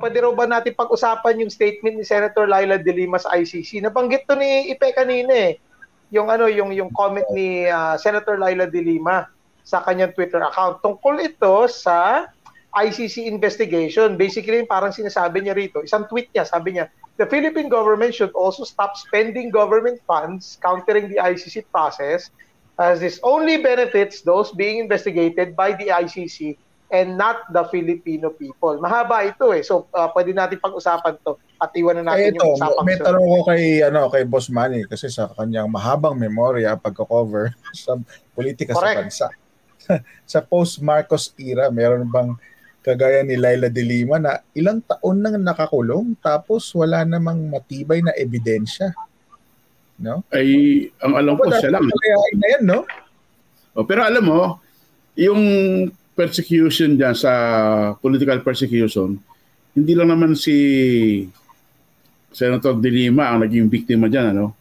Pwede raw ba natin pag-usapan yung statement ni Senator Laila De Lima sa ICC? Nabanggit to ni Ipe kanina eh. Yung ano, yung yung comment ni uh, Senator Laila De Lima sa kanyang Twitter account. Tungkol ito sa ICC investigation. Basically, parang sinasabi niya rito, isang tweet niya, sabi niya, the Philippine government should also stop spending government funds countering the ICC process as this only benefits those being investigated by the ICC and not the Filipino people. Mahaba ito eh. So uh, pwede natin pag-usapan to at iwan na natin ito, yung usapang May tanong ko kay ano kay Boss Manny kasi sa kanyang mahabang memorya pagko-cover sa politika Correct. sa bansa. sa post Marcos era, meron bang kagaya ni Laila de Lima na ilang taon nang nakakulong tapos wala namang matibay na ebidensya? No? Ay, ang alam ko siya lang. Na yan, no? Oh, pero alam mo, yung persecution dyan sa political persecution, hindi lang naman si Senator De Lima ang naging biktima dyan. Ano?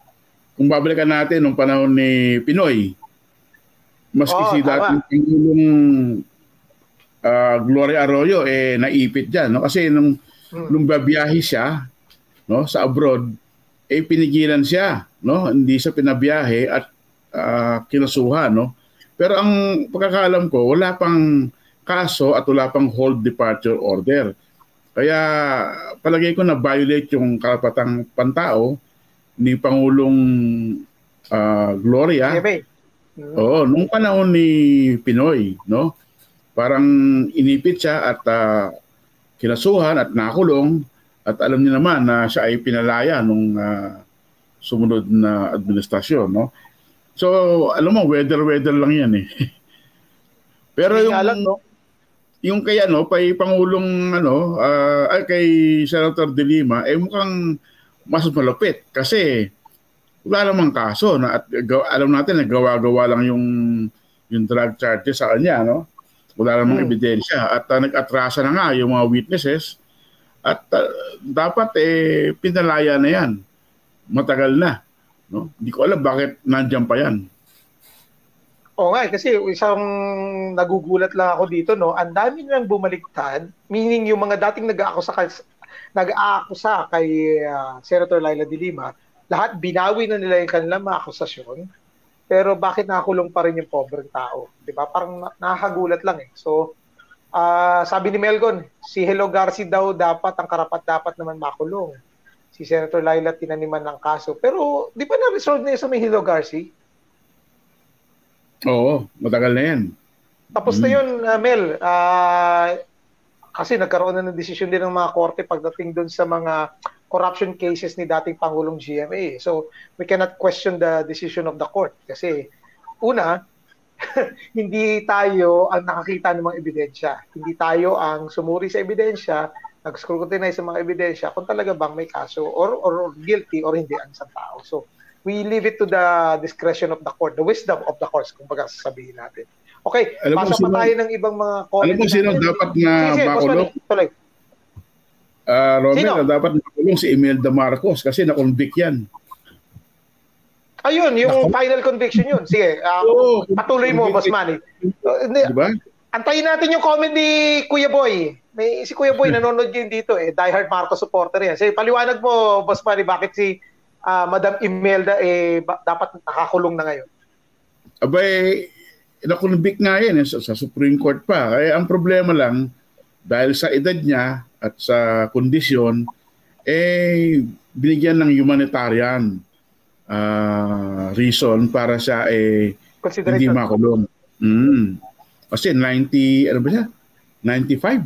Kung babalikan natin nung panahon ni Pinoy, maski oh, si dating Pangulong uh, Gloria Arroyo, eh, naipit dyan. No? Kasi nung, hmm. nung babiyahe siya no, sa abroad, eh, pinigilan siya. No? Hindi siya pinabiyahe at uh, kinasuhan. No? Pero ang pagkakalam ko, wala pang kaso at wala pang hold departure order. Kaya palagay ko na violate yung karapatang pantao ni Pangulong uh, Gloria. Mm-hmm. Oo, nung panahon ni Pinoy, no? Parang inipit siya at uh, kinasuhan at nakulong at alam niyo naman na siya ay pinalaya nung uh, sumunod na administrasyon, no? So, alam mo, weather-weather lang yan eh. Pero yung, alam, no? yung kay ano, kay Pangulong ano, uh, ay kay Senator De Lima, eh mukhang mas malupit kasi wala namang kaso na at alam natin nagawa-gawa lang yung yung drug charges sa kanya, no? Wala namang hmm. ebidensya at uh, nag-atrasa na nga yung mga witnesses at uh, dapat eh pinalaya na yan. Matagal na. No? Hindi ko alam bakit nandiyan pa yan. Oo nga, eh, kasi isang nagugulat lang ako dito, no? Ang dami nilang bumaliktad, meaning yung mga dating nag-aakusa kay, nag-aakusa kay uh, Senator Laila de Lima, lahat binawi na nila yung kanilang mga akusasyon, pero bakit nakakulong pa rin yung pobreng tao? 'Di ba? Parang nakakagulat lang eh. So, uh, sabi ni Melgon, si Hello Garcia daw dapat ang karapat dapat naman makulong si Senator Laila tinaniman ng kaso. Pero di ba na-resolve na yun sa Mihilo Garci? Oo, matagal na yan. Tapos mm. na yun, uh, Mel. Uh, kasi nagkaroon na ng desisyon din ng mga korte pagdating doon sa mga corruption cases ni dating Pangulong GMA. So, we cannot question the decision of the court. Kasi, una, hindi tayo ang nakakita ng mga ebidensya. Hindi tayo ang sumuri sa ebidensya nag-scrutinize sa mga ebidensya kung talaga bang may kaso or, or, or guilty or hindi ang isang tao. So, we leave it to the discretion of the court, the wisdom of the courts, kung baga sasabihin natin. Okay, alam pasa pa tayo ng ibang mga comment. Alam mo sino dapat na sige, makulong? Tuloy. Uh, Romel, sino? dapat makulong si Imelda Marcos kasi na-convict yan. Ayun, yung Naku- final conviction yun. Sige, uh, oh, patuloy mo, Boss Manny. Uh, diba? Antayin natin yung comment ni Kuya Boy. May si Kuya Boy nanonood din dito eh, diehard Marcos supporter yan. Sige, paliwanag mo, Boss Manny, bakit si uh, Madam Imelda eh ba- dapat nakakulong na ngayon? Abay, nakonvict nga yan eh, sa, sa Supreme Court pa. Eh, ang problema lang, dahil sa edad niya at sa kondisyon, eh, binigyan ng humanitarian uh, reason para siya eh, hindi makulong. Mm. Kasi 90, ano ba siya? 95.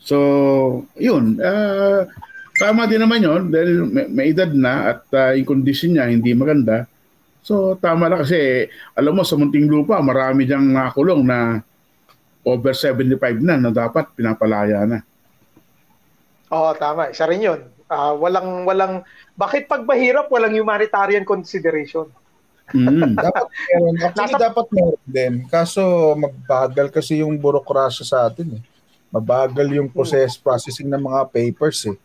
So, yun. Uh, tama din naman yun dahil may, may edad na at uh, yung condition niya hindi maganda. So, tama na kasi, alam mo, sa munting lupa, marami diyang nakulong na over 75 na na dapat pinapalaya na. Oo, tama. Isa rin yun. Uh, walang, walang, bakit pag mahirap, walang humanitarian consideration? Mm, dapat meron. Actually, Nasa... dapat meron din. Kaso, magbagal kasi yung burokrasya sa atin eh. Mabagal yung process processing ng mga papers eh.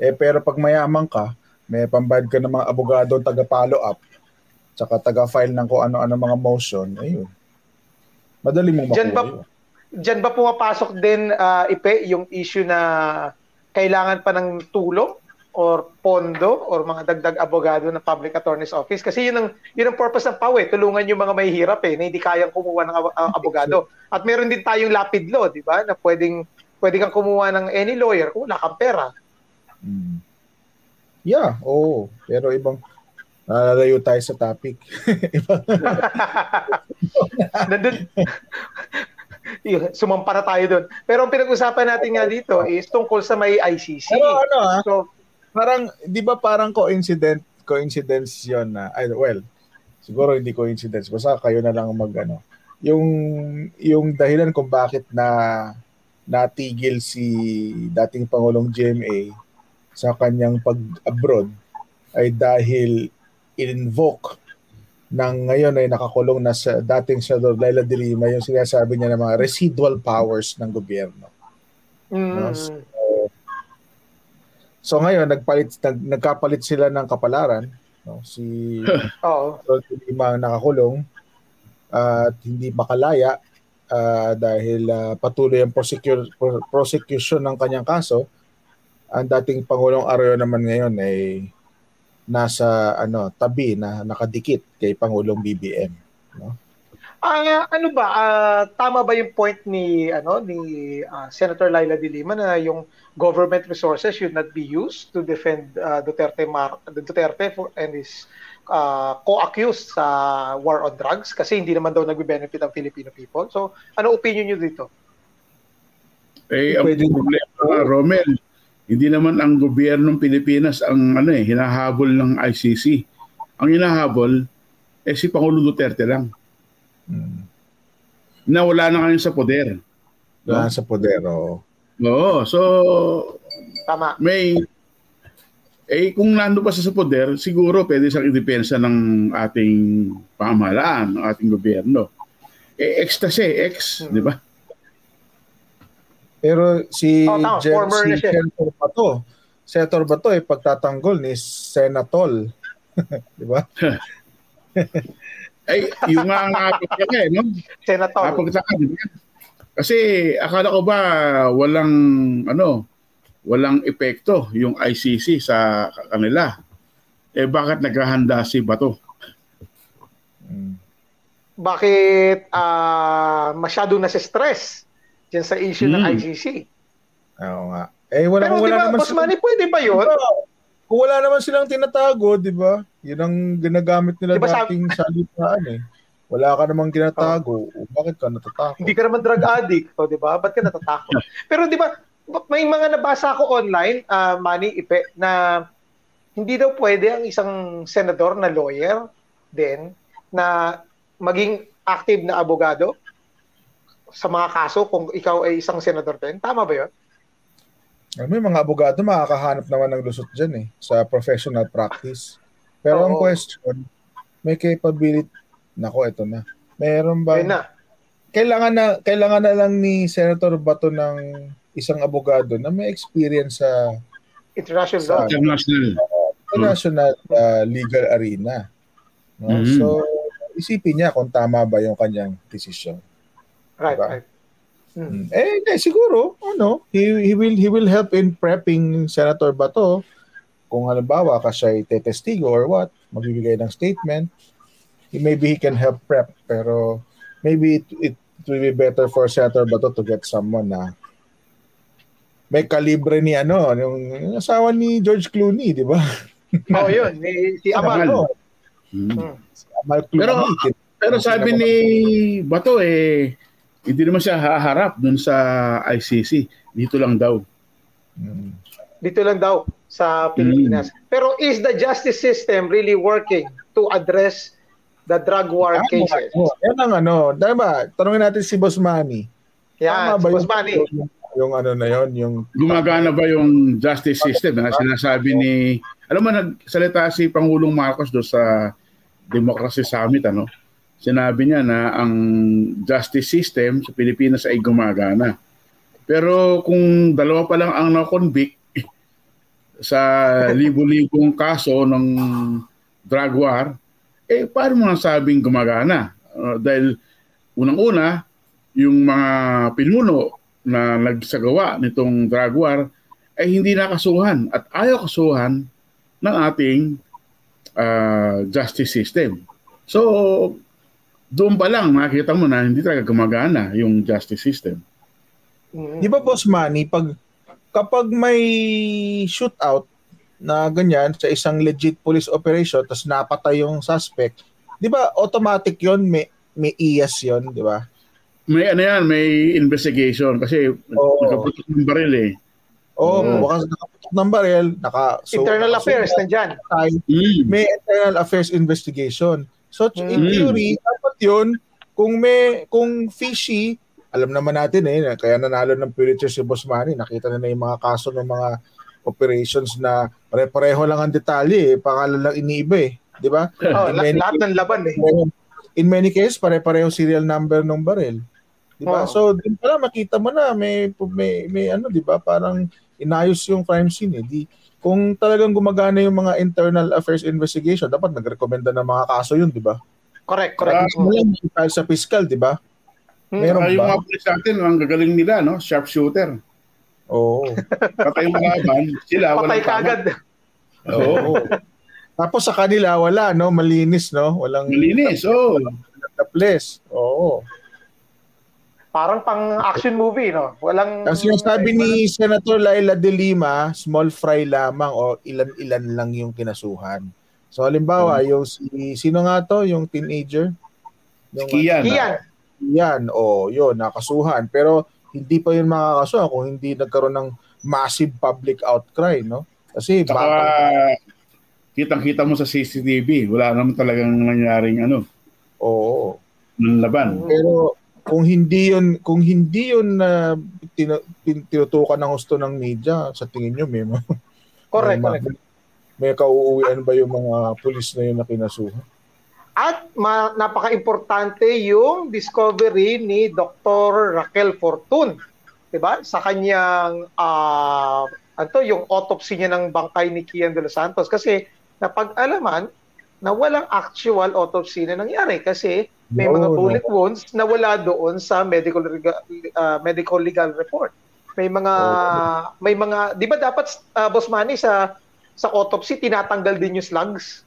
Eh, pero pag mayaman ka, may pambayad ka ng mga abogado taga-follow up, tsaka taga-file ng kung ano-ano mga motion, ayun. Madali mong makuha. Diyan ba, Diyan ba pumapasok din uh, ipe yung issue na kailangan pa ng tulong or pondo or mga dagdag abogado ng public attorney's office. Kasi yun ang yun ang purpose ng PAW eh. Tulungan yung mga mahihirap eh na hindi kayang kumuha ng uh, abogado. At meron din tayong lapid law di ba na pwedeng pwede kang kumuha ng any lawyer kung wala kang pera. Hmm. yeah oo. Pero ibang nalalayo tayo sa topic. Nandun sumampa na tayo doon. Pero ang pinag-usapan natin nga dito is tungkol sa may ICC. Pero ano ah, so, parang, di ba parang coincident, coincidence yon na, ay, well, siguro hindi coincidence, basta kayo na lang mag, ano, yung, yung dahilan kung bakit na natigil si dating Pangulong GMA sa kanyang pag-abroad ay dahil in-invoke ng ngayon ay nakakulong na sa dating Senador Laila de Lima yung sinasabi niya ng mga residual powers ng gobyerno. Mm. No? So, ngayon nagpalit nag, nagkapalit sila ng kapalaran no si Oo. de Lima nakakulong at hindi makalaya uh, dahil uh, patuloy ang prosecu- prosecution ng kanyang kaso. Ang dating Pangulong Arroyo naman ngayon ay nasa ano tabi na nakadikit kay Pangulong BBM no uh, ano ba uh, tama ba yung point ni ano ni uh, Senator Laila De Lima na yung government resources should not be used to defend uh, Duterte Mar Duterte for and his uh, co-accused sa war on drugs kasi hindi naman daw nagbe-benefit ang Filipino people. So, ano opinion niyo dito? Eh, ang problema, Romel, hindi naman ang gobyernong Pilipinas ang ano eh, hinahabol ng ICC. Ang hinahabol eh si Pangulo Duterte lang. Hmm. Na wala na ngayon sa poder. Wala no? sa poder, oo. Oo, so tama. May eh kung nando pa sa poder, siguro pwede siyang idepensa ng ating pamahalaan, ng ating gobyerno. Eh, ex kasi, ex, hmm. di ba? Pero si oh, tama, Jen, si Senator Bato, Senator Bato ay pagtatanggol ni Senatol. Di ba? ay, yung nga nga pagkaka eh, no? Di ba? Kasi akala ko ba walang ano, walang epekto yung ICC sa kanila. Eh bakit naghahanda si Bato? Hmm. Bakit uh, masyado na si stress? Diyan sa issue hmm. ng ICC. Oo nga. Eh, wala, Pero wala diba, naman Boss Manny, pwede ba yun? Diba, kung wala naman silang tinatago, di ba? Yun ang ginagamit nila diba, dating sa salitaan eh. Wala ka namang tinatago. Oh. Bakit ka natatakot? Hindi ka naman drug addict. O, di ba? Ba't ka natatakot? Pero di ba, may mga nabasa ko online, uh, Manny Ipe, na hindi daw pwede ang isang senador na lawyer din na maging active na abogado sa mga kaso kung ikaw ay isang senador din. Tama ba yun? May mga abogado makakahanap naman ng lusot dyan eh, sa professional practice. Pero Oo. ang question, may capability, nako ito na. Meron ba? Na. Kailangan na kailangan na lang ni Senator Bato ng isang abogado na may experience sa international sa, international uh, international uh, legal arena. No? Mm-hmm. So isipin niya kung tama ba yung kanyang desisyon. Right, diba? right. Hmm. Eh, eh, siguro, ano, he, he will he will help in prepping Senator Bato kung halimbawa ka siya itetestigo or what, magbibigay ng statement. Maybe he can help prep, pero maybe it, it will be better for Senator Bato to get someone na may kalibre ni ano, yung, yung asawa ni George Clooney, di ba? oh, yun. Ni, si Amal. Hmm. Si Amal Clooney. Pero, pero sabi ni Bato eh, hindi naman siya haharap dun sa ICC. Dito lang daw. Hmm. Dito lang daw sa Pilipinas. Mm. Pero is the justice system really working to address the drug war ano, cases? Ano, yan ang ano. Diba, tanongin natin si Boss Manny. Yan, si Boss Manny. Yung, yung ano na yon yung gumagana ba yung justice system na sinasabi ni alam mo nagsalita si Pangulong Marcos do sa Democracy Summit ano sinabi niya na ang justice system sa Pilipinas ay gumagana. Pero kung dalawa pa lang ang na-convict sa libo-libong kaso ng drug war, eh paano mo nasabing gumagana? Uh, dahil unang-una, yung mga pinuno na nagsagawa nitong drug war ay hindi nakasuhan at ayaw kasuhan ng ating uh, justice system. So, doon pa lang nakita mo na hindi talaga gumagana yung justice system. Di ba boss Manny, pag kapag may shootout na ganyan sa isang legit police operation tapos napatay yung suspect, di ba automatic yon may may IAS yon, di ba? May ano yan, may investigation kasi oh. nakaputok ng baril eh. Oo, oh, mm. baka nakaputok ng baril, naka so, internal naka, affairs so, nandyan. Mm. May internal affairs investigation. So mm. in theory, dapat 'yun kung may kung fishy, alam naman natin eh, kaya nanalo ng Pulitzer si Boss Manny, nakita na na yung mga kaso ng mga operations na pare-pareho lang ang detalye, eh, pangalan lang iniiba eh, 'di ba? Oh, lahat, lahat ng laban eh. In many cases, pare-pareho serial number ng baril. 'Di ba? Oh. So, din pala makita mo na may may, may ano, 'di ba? Parang inayos yung crime scene eh. Di, kung talagang gumagana yung mga internal affairs investigation, dapat nagrekomenda ng mga kaso yun, di ba? Correct, correct. Uh, uh, sa fiscal, di ba? Hmm. Meron uh, yung mga police natin, ang gagaling nila, no? Sharpshooter. Oo. Patay yung laban, sila Patay kagad. Oo. Tapos sa kanila, wala, no? Malinis, no? Walang... Malinis, oo. Oh. place. Oo. Parang pang action movie, no? Walang... Kasi yung sabi ni Senator Laila de Lima, small fry lamang o ilan-ilan lang yung kinasuhan. So halimbawa, hmm. yung si, sino nga to? Yung teenager? Yung, Kian. Kian. Kian, o oh, yun, nakasuhan. Pero hindi pa yun makakasuhan kung hindi nagkaroon ng massive public outcry, no? Kasi Saka, baka... kitang-kita mo sa CCTV, wala naman talagang nangyaring ano. Oo. Ng laban. Pero kung hindi yun kung hindi yun na uh, tinutukan ng gusto ng media sa tingin niyo may correct, may, correct. may kauuwian ba yung mga pulis na yun na kinasuhan at ma- napaka-importante yung discovery ni Dr. Raquel Fortun 'di ba sa kanyang uh, ano yung autopsy niya ng bangkay ni Kian de los Santos kasi napag-alaman na walang actual autopsy na nangyari kasi may no, mga bullet no. wounds na wala doon sa medical uh, medical legal report. May mga oh. may mga 'di ba dapat uh, Boss Manny sa sa autopsy tinatanggal din yung slugs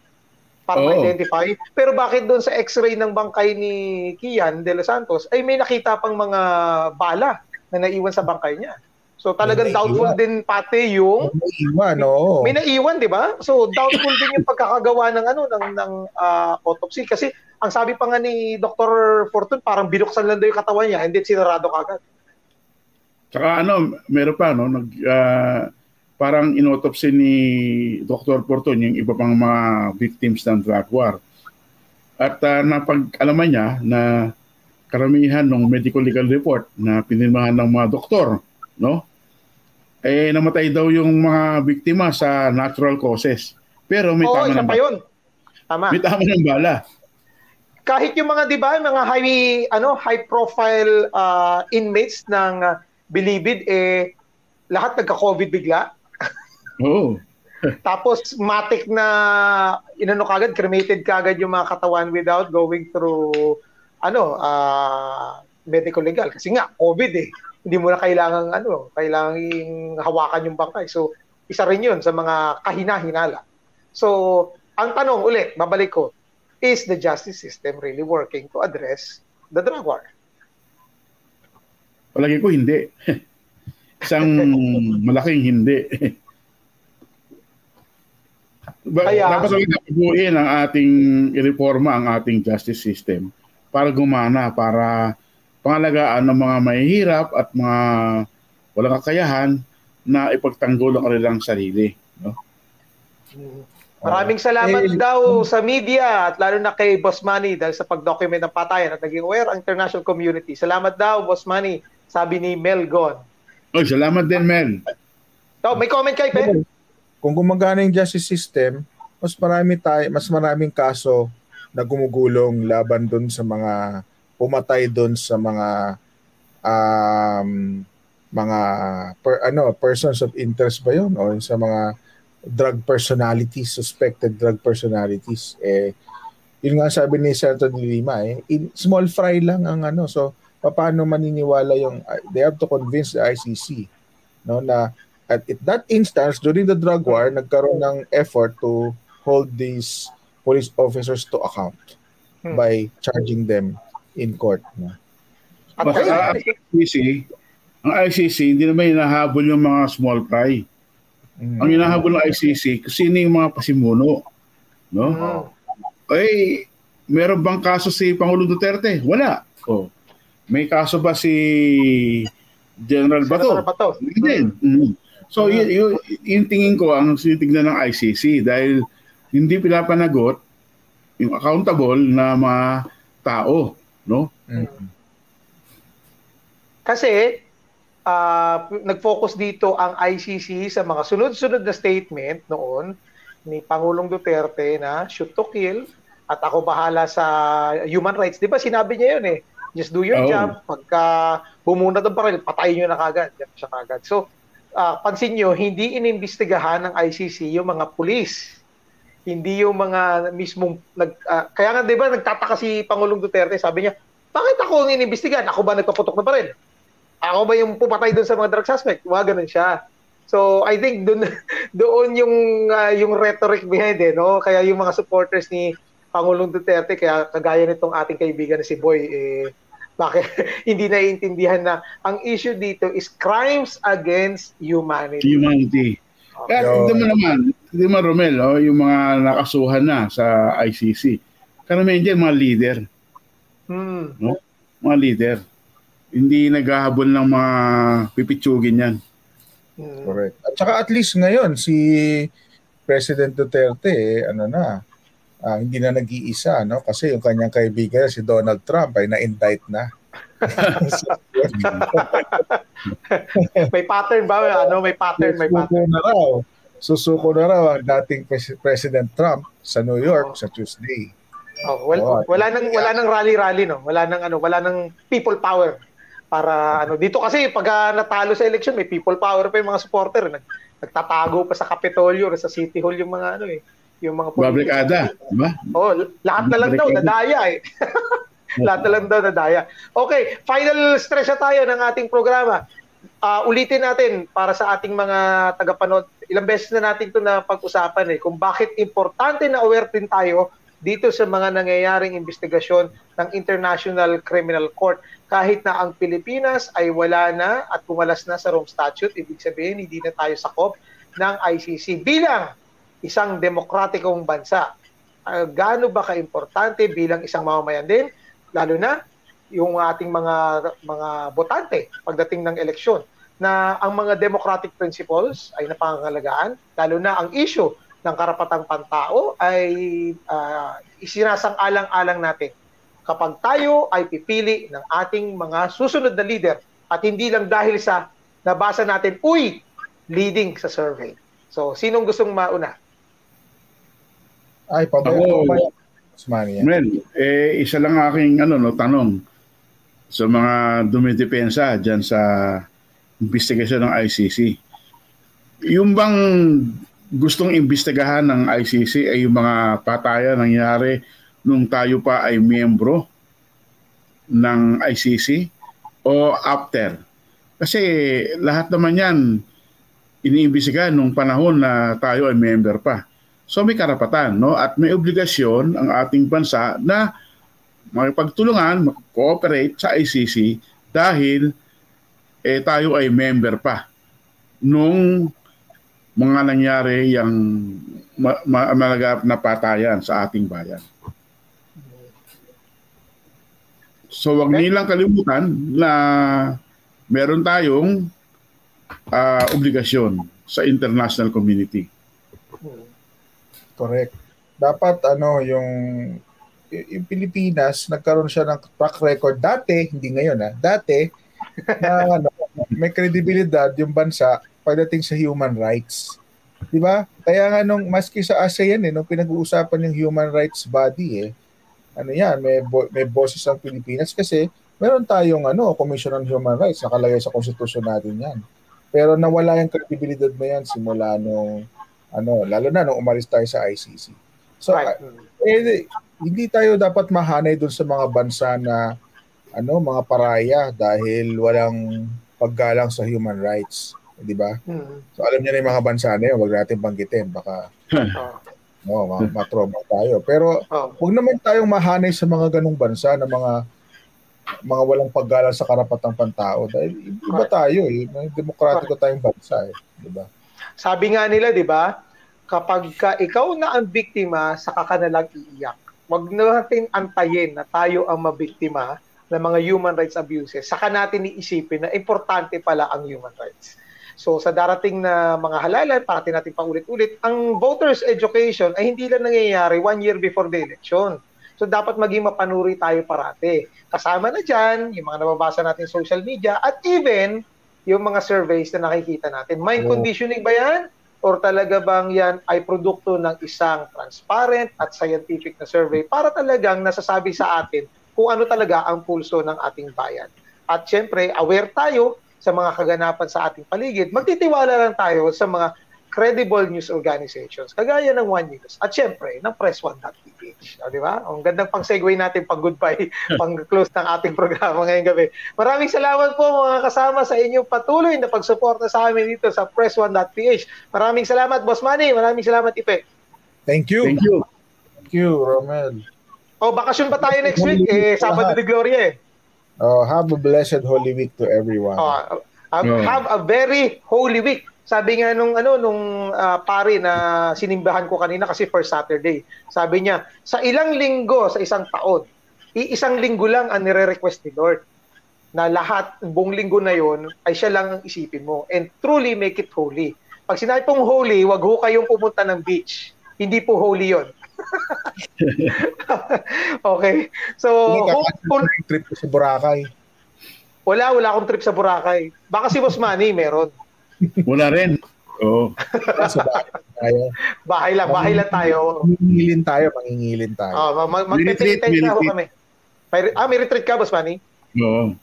para oh. ma-identify. Pero bakit doon sa x-ray ng bangkay ni Kian de los Santos ay may nakita pang mga bala na naiwan sa bangkay niya. So talagang may doubtful iwan. din pati yung may naiwan, no. May naiwan, 'di ba? So doubtful din yung pagkakagawa ng ano ng ng uh, autopsy kasi ang sabi pa nga ni Dr. Fortune parang binuksan lang daw yung katawan niya and then sinarado kagad. Tsaka ano, meron pa no, nag uh, parang inotopsy ni Dr. Fortune yung iba pang mga victims ng drug war. At uh, napag-alaman niya na karamihan ng medical legal report na pinirmahan ng mga doktor, no? eh namatay daw yung mga biktima sa natural causes. Pero may Oo, tama ng pa yun. Tama. May tama ng bala. Kahit yung mga 'di ba, mga high ano, high profile uh, inmates ng uh, Bilibid eh lahat nagka-COVID bigla. Oo. Tapos matik na inano kagad, cremated kagad yung mga katawan without going through ano, uh, medical legal kasi nga COVID eh hindi mo na kailangan ano, kailangan hawakan yung bangkay. So, isa rin 'yun sa mga kahina-hinala. So, ang tanong ulit, babalik ko, is the justice system really working to address the drug war? Palagi ko hindi. Isang malaking hindi. Kaya, dapat nabuin ang ating reforma ang ating justice system para gumana, para pangalagaan ng mga mahihirap at mga walang kakayahan na ipagtanggol ang kanilang sarili. No? Maraming salamat eh, daw sa media at lalo na kay Boss Manny dahil sa pag-document ng patayan at naging aware ang international community. Salamat daw, Boss Manny, sabi ni Mel Gon. Oh, salamat din, Mel. Oh, may comment kay Pe? Kung gumagana yung justice system, mas marami tayo, mas maraming kaso na gumugulong laban doon sa mga pumatay doon sa mga um, mga per, ano persons of interest ba yun? O sa mga drug personalities suspected drug personalities. Eh yun nga sabi ni Senator de Lima eh in, small fry lang ang ano. So paano maniniwala yung they have to convince the ICC no na at at that instance during the drug war nagkaroon ng effort to hold these police officers to account hmm. by charging them in court no at ang ICC ang ICC hindi naman hinahabol yung mga small fry hmm. ang hinahabol ng ICC kung sino yung mga pasimuno no hmm. ay meron bang kaso si Pangulong Duterte wala oh may kaso ba si General Bato? General Bato. Hindi. Mm-hmm. So, mm-hmm. y- y- yung tingin ko ang sitignan ng ICC dahil hindi pinapanagot yung accountable na mga tao, no? Mm-hmm. Kasi uh, nag-focus dito ang ICC sa mga sunod-sunod na statement noon ni Pangulong Duterte na shoot to kill at ako bahala sa human rights. 'Di ba sinabi niya 'yun eh Just do your oh. job. Pagka bumunod ang baril, patayin nyo na kagad. Yan siya kagad. So, uh, pansin nyo, hindi inimbestigahan ng ICC yung mga pulis. Hindi yung mga mismong... Nag, uh, kaya nga, di ba, nagtataka si Pangulong Duterte, sabi niya, bakit ako ang inimbestigahan? Ako ba nagpaputok na baril? Ako ba yung pumatay doon sa mga drug suspect? Mga ganun siya. So, I think doon doon yung uh, yung rhetoric behind eh, no? Kaya yung mga supporters ni Pangulong Duterte, kaya kagaya nitong ating kaibigan si Boy, eh, bakit hindi naiintindihan na ang issue dito is crimes against humanity. Humanity. Okay. Kaya hindi mo naman, hindi mo Romel, oh, yung mga nakasuhan na sa ICC. Karamihan dyan, mga leader. Hmm. No? Mga leader. Hindi naghahabol ng mga pipitsugin yan. Hmm. Correct. At saka at least ngayon, si President Duterte, eh, ano na, uh, hindi na nag-iisa no kasi yung kanyang kaibigan si Donald Trump ay na-indict na. may pattern ba ano may pattern may pattern na raw. Susuko na raw ang dating Pres- President Trump sa New York oh. sa Tuesday. Oh, well, oh, wala nang wala nang rally-rally no. Wala nang ano, wala nang people power para ano dito kasi pag uh, natalo sa election may people power pa yung mga supporter nag, nagtatago pa sa Capitolio or sa City Hall yung mga ano eh yung mga Babrikada, di ba? Oh, lahat na lang daw nadaya eh. lahat na lang daw nadaya. Okay, final stress na tayo ng ating programa. Uh, ulitin natin para sa ating mga tagapanood. Ilang beses na natin 'to na pag-usapan eh kung bakit importante na aware din tayo dito sa mga nangyayaring investigasyon ng International Criminal Court. Kahit na ang Pilipinas ay wala na at pumalas na sa Rome Statute, ibig sabihin hindi na tayo sakop ng ICC bilang isang demokratikong bansa. Uh, gaano ba kaimportante bilang isang mamamayan din, lalo na yung ating mga mga botante pagdating ng eleksyon na ang mga democratic principles ay napangangalagaan, lalo na ang issue ng karapatang pantao ay uh, isinasang-alang-alang natin kapag tayo ay pipili ng ating mga susunod na leader at hindi lang dahil sa nabasa natin, uy, leading sa survey. So, sinong gustong mauna? Ay, pabayo. Ako, Well, eh, isa lang aking ano, no, tanong sa mga dumidepensa dyan sa investigasyon ng ICC. Yung bang gustong imbestigahan ng ICC ay yung mga patayan nangyari nung tayo pa ay miyembro ng ICC o after? Kasi lahat naman yan iniimbestigahan nung panahon na tayo ay member pa. So may karapatan no at may obligasyon ang ating bansa na makipagtulungan, mag-cooperate sa ICC dahil eh, tayo ay member pa nung mga nangyari yung ma- ma- malagap na patayan sa ating bayan. So wag nilang kalimutan na meron tayong uh, obligasyon sa international community. Correct. Dapat ano yung yung Pilipinas nagkaroon siya ng track record dati, hindi ngayon ha. Dati na ano, may kredibilidad yung bansa pagdating sa human rights. 'Di ba? Kaya nga nung maski sa ASEAN eh nung pinag-uusapan yung human rights body eh ano yan, may bo- may boses ang Pilipinas kasi meron tayong ano, Commission on Human Rights nakalagay sa konstitusyon natin 'yan. Pero nawala yung kredibilidad na yan simula nung ano, lalo na nung umalis tayo sa ICC. So, right. uh, eh, hindi tayo dapat mahanay doon sa mga bansa na ano mga paraya dahil walang paggalang sa human rights, 'di ba? Hmm. So alam niyo na yung mga bansa na 'yon, wag natin banggitin baka oh. no, matroma tayo. Pero oh. wag naman tayong mahanay sa mga ganung bansa na mga mga walang paggalang sa karapatang pantao dahil iba tayo eh, may demokratiko tayong bansa eh, 'di ba? Sabi nga nila, 'di ba? Kapag ka ikaw na ang biktima, saka ka na lang iiyak. Huwag natin antayin na tayo ang mabiktima ng mga human rights abuses, saka natin iisipin na importante pala ang human rights. So sa darating na mga halalan, parati natin paulit-ulit, ang voters education ay hindi lang nangyayari one year before the election. So dapat maging mapanuri tayo parati. Kasama na dyan, yung mga nababasa natin social media, at even yung mga surveys na nakikita natin. Mind conditioning ba yan? Or talaga bang yan ay produkto ng isang transparent at scientific na survey para talagang nasasabi sa atin kung ano talaga ang pulso ng ating bayan. At syempre, aware tayo sa mga kaganapan sa ating paligid. Magtitiwala lang tayo sa mga credible news organizations, kagaya ng One News, at syempre, ng Press1.ph. O, di ba? Ang gandang pang-segue natin, pang-goodbye, pang-close ng ating programa ngayong gabi. Maraming salamat po mga kasama sa inyong patuloy na pagsuporta sa amin dito sa Press1.ph. Maraming salamat, Boss Manny. Maraming salamat, Ipe. Thank you. Thank you. Thank you, Romel. Oh, bakasyon pa tayo next week? Eh, Sabado de Gloria eh. Oh, have a blessed Holy Week to everyone. Oh, have, have a very Holy Week. Sabi nga nung ano nung uh, pare na sinimbahan ko kanina kasi first Saturday. Sabi niya, sa ilang linggo sa isang taon, iisang linggo lang ang nire-request ni Lord na lahat buong linggo na yon ay siya lang ang isipin mo and truly make it holy. Pag sinabi pong holy, wag ho kayong pumunta ng beach. Hindi po holy yon. okay. So, kung trip sa Boracay. Wala, wala akong trip sa Boracay. Baka si Boss Manny meron. Wala rin. Oo. sa bahay tayo. Bahay lang, bahay lang tayo. Mangingilin tayo, mangingilin tayo. Oh, mag mag-retreat na ako kami. May, ah, may retreat ka, Boss Manny? Oo.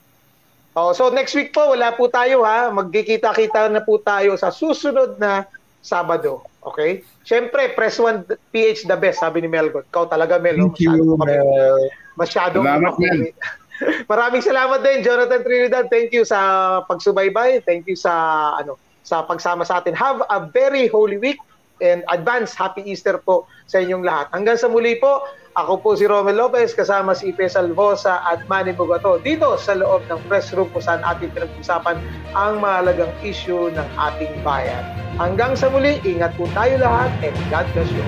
Oh, so next week po, wala po tayo ha. Magkikita-kita na po tayo sa susunod na Sabado. Okay? Siyempre, press 1 PH the best, sabi ni Melgot. Kau talaga, Mel. Thank you, Mel. Masyadong salamat, Mel. Maraming salamat din, Jonathan Trinidad. Thank you sa pagsubaybay. Thank you sa ano sa pagsama sa atin. Have a very holy week and advance happy Easter po sa inyong lahat. Hanggang sa muli po, ako po si Romel Lopez kasama si Ipe Salvosa at Manny Bugato dito sa loob ng press room kung saan ating pinag-usapan ang mahalagang issue ng ating bayan. Hanggang sa muli, ingat po tayo lahat and God bless you.